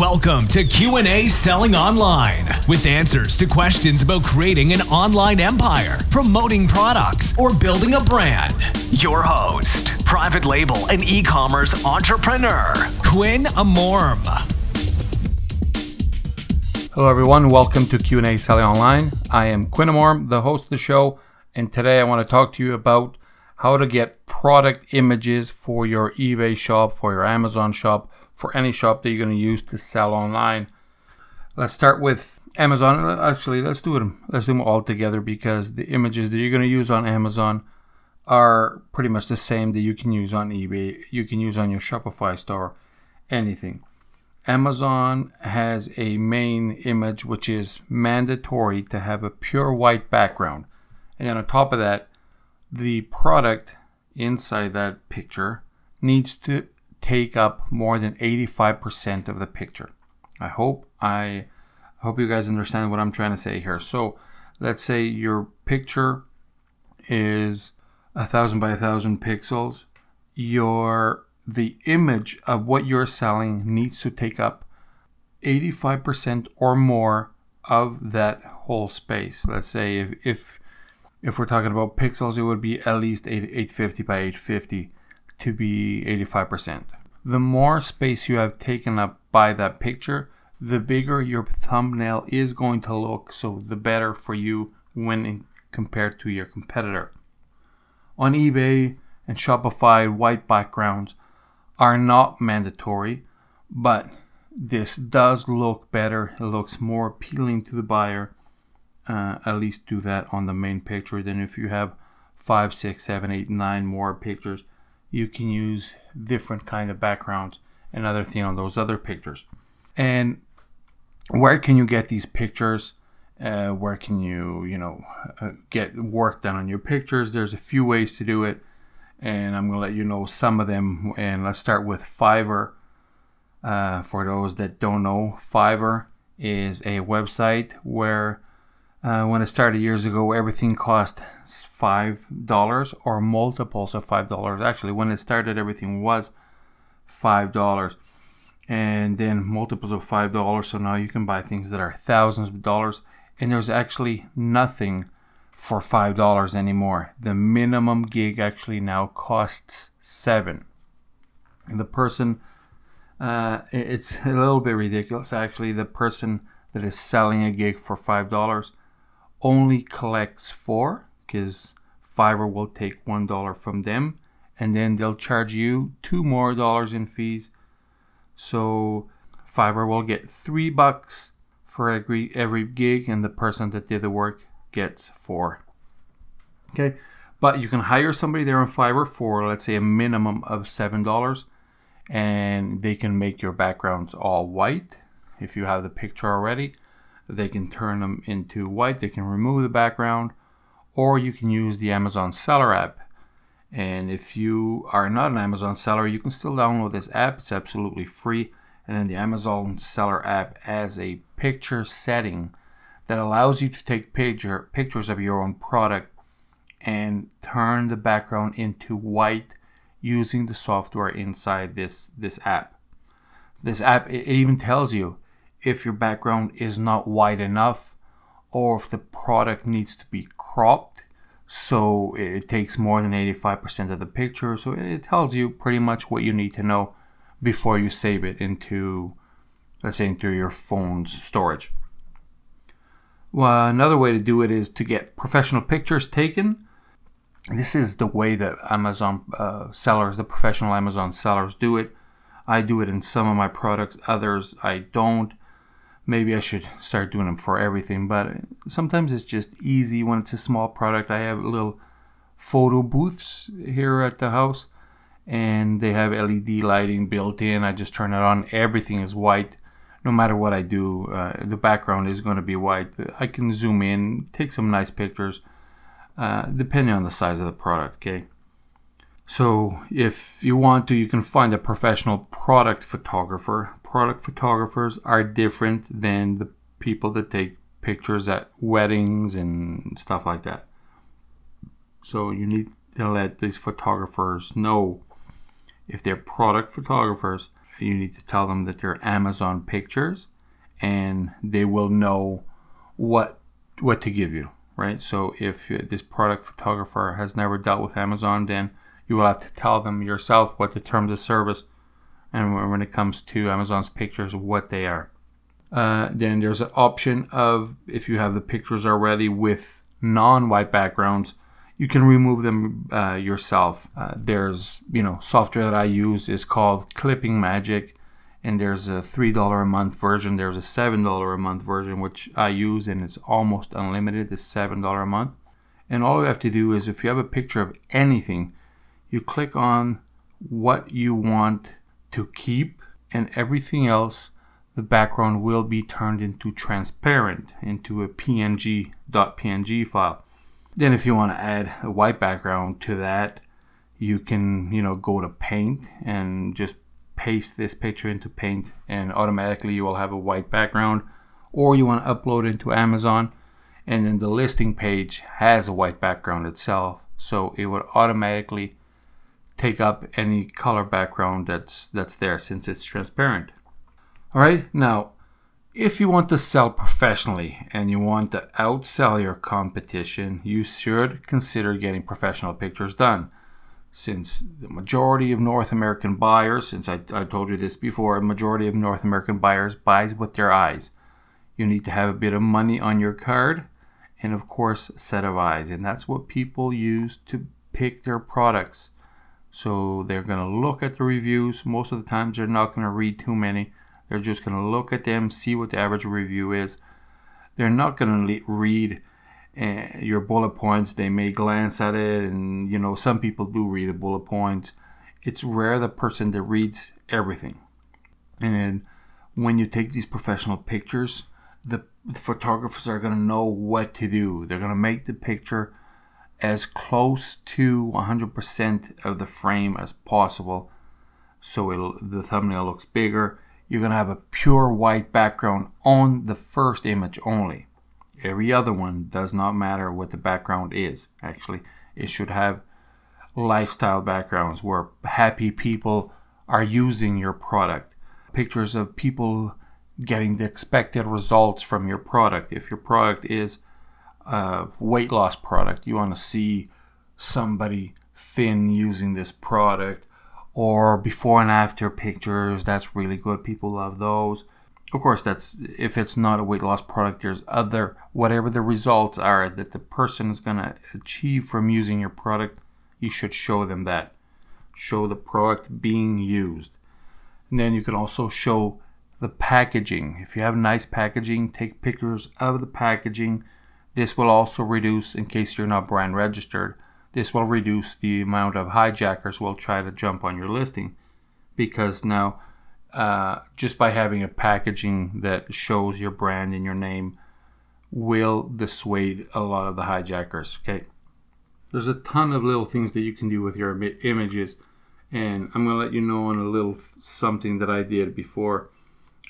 Welcome to Q&A Selling Online with answers to questions about creating an online empire, promoting products, or building a brand. Your host, private label and e-commerce entrepreneur, Quinn Amorm. Hello everyone, welcome to Q&A Selling Online. I am Quinn Amorm, the host of the show, and today I want to talk to you about how to get product images for your eBay shop, for your Amazon shop, for any shop that you're going to use to sell online. Let's start with Amazon. Uh, actually, let's do them. Let's do them all together because the images that you're going to use on Amazon are pretty much the same that you can use on eBay. You can use on your Shopify store, anything. Amazon has a main image which is mandatory to have a pure white background. And then on top of that, the product inside that picture needs to take up more than 85% of the picture. I hope I hope you guys understand what I'm trying to say here. So, let's say your picture is a thousand by a thousand pixels. Your the image of what you're selling needs to take up 85% or more of that whole space. Let's say if, if if we're talking about pixels, it would be at least 850 by 850 to be 85%. The more space you have taken up by that picture, the bigger your thumbnail is going to look, so the better for you when compared to your competitor. On eBay and Shopify, white backgrounds are not mandatory, but this does look better. It looks more appealing to the buyer uh, at least do that on the main picture. than if you have five, six, seven, eight, nine more pictures, you can use different kind of backgrounds and other thing on those other pictures. And where can you get these pictures? Uh, where can you, you know, uh, get work done on your pictures? There's a few ways to do it, and I'm gonna let you know some of them. And let's start with Fiverr. Uh, for those that don't know, Fiverr is a website where uh, when it started years ago, everything cost five dollars or multiples of five dollars. Actually, when it started, everything was five dollars, and then multiples of five dollars. So now you can buy things that are thousands of dollars, and there's actually nothing for five dollars anymore. The minimum gig actually now costs seven. And the person, uh, it's a little bit ridiculous actually. The person that is selling a gig for five dollars only collects four because Fiverr will take one dollar from them and then they'll charge you two more dollars in fees. So Fiverr will get three bucks for every every gig and the person that did the work gets four. Okay. But you can hire somebody there on Fiverr for let's say a minimum of seven dollars and they can make your backgrounds all white if you have the picture already they can turn them into white, they can remove the background, or you can use the Amazon Seller app. And if you are not an Amazon seller, you can still download this app. It's absolutely free. And then the Amazon Seller app has a picture setting that allows you to take picture, pictures of your own product and turn the background into white using the software inside this this app. This app it even tells you if your background is not wide enough or if the product needs to be cropped. So it takes more than 85% of the picture. So it tells you pretty much what you need to know before you save it into let's say into your phone's storage. Well another way to do it is to get professional pictures taken. This is the way that amazon uh, sellers the professional amazon sellers do it. I do it in some of my products others i don't maybe I should start doing them for everything. But sometimes it's just easy when it's a small product. I have little photo booths here at the house, and they have LED lighting built in. I just turn it on. Everything is white. No matter what I do, uh, the background is going to be white. I can zoom in, take some nice pictures, uh, depending on the size of the product. Okay. So if you want to, you can find a professional product photographer. Product photographers are different than the people that take pictures at weddings and stuff like that. So you need to let these photographers know if they're product photographers you need to tell them that they're Amazon pictures and they will know what what to give you, right? So if this product photographer has never dealt with Amazon, then you will have to tell them yourself what the terms of service and when it comes to Amazon's pictures, what they are. Uh, then there's an option of if you have the pictures already with non-white backgrounds, you can remove them uh, yourself. Uh, there's you know software that I use is called Clipping Magic, and there's a three dollar a month version. There's a seven dollar a month version which I use, and it's almost unlimited. It's seven dollar a month, and all you have to do is if you have a picture of anything, you click on what you want to keep, and everything else. The background will be turned into transparent, into a PNG .png file then if you want to add a white background to that, you can, you know, go to paint and just paste this picture into paint and automatically you will have a white background or you want to upload into Amazon and then the listing page has a white background itself so it would automatically take up any color background that's that's there since it's transparent all right now if you want to sell professionally and you want to outsell your competition, you should consider getting professional pictures done. Since the majority of North American buyers, since I, I told you this before, a majority of North American buyers buys with their eyes. You need to have a bit of money on your card and of course set of eyes. And that's what people use to pick their products. So they're going to look at the reviews. Most of the times they're not going to read too many they're just going to look at them, see what the average review is. They're not going to read uh, your bullet points. They may glance at it, and you know, some people do read the bullet points. It's rare the person that reads everything. And when you take these professional pictures, the, the photographers are going to know what to do. They're going to make the picture as close to 100% of the frame as possible so the thumbnail looks bigger you're going to have a pure white background on the first image only. Every other one does not matter what the background is. Actually, it should have lifestyle backgrounds where happy people are using your product. Pictures of people getting the expected results from your product. If your product is a weight loss product, you want to see somebody thin using this product or before and after pictures. That's really good. People love those. Of course, that's if it's not a weight loss product, there's other, whatever the results are that the person is going to achieve from using your product, you should show them that. Show the product being used. And then you can also show the packaging. If you have nice packaging, take pictures of the packaging. This will also reduce, in case you're not brand registered, this will reduce the amount of hijackers will try to jump on your listing because now uh, just by having a packaging that shows your brand and your name will dissuade a lot of the hijackers. Okay, there's a ton of little things that you can do with your images, and I'm gonna let you know on a little something that I did before.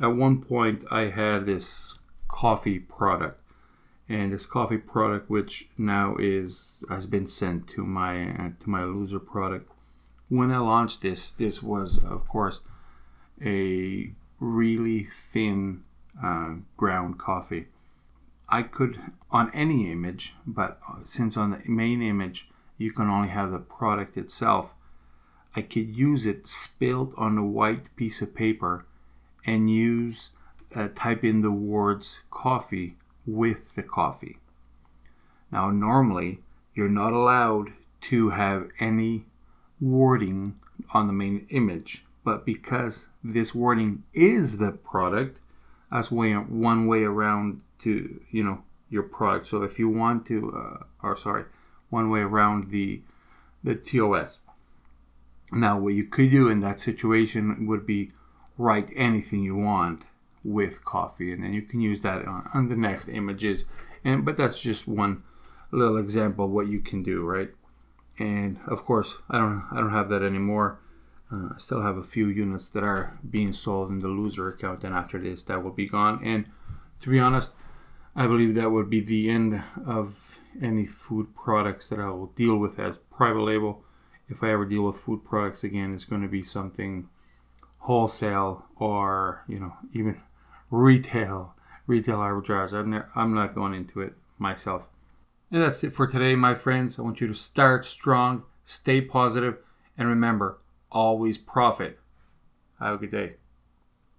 At one point, I had this coffee product and this coffee product which now is has been sent to my uh, to my loser product. When i launched this this was of course a really thin uh, ground coffee. I could on any image but since on the main image you can only have the product itself i could use it spilled on a white piece of paper and use uh, type in the words coffee with the coffee. Now, normally, you're not allowed to have any wording on the main image, but because this wording is the product, that's way one way around to you know your product. So if you want to, uh, or sorry, one way around the the TOS. Now, what you could do in that situation would be write anything you want with coffee and then you can use that on, on the next images. And but that's just one little example of what you can do right? And of course I don't I don't have that anymore. Uh, I still have a few units that are being sold in the loser account and after this that will be gone. And to be honest I believe that would be the end of any food products that I will deal with as private label. If I ever deal with food products again it's going to be something wholesale or you know even retail retail arbitrage. I'm not, I'm not going into it myself. And that's it for today, my friends. I want you to start strong, stay positive, and remember, always profit. Have a good day.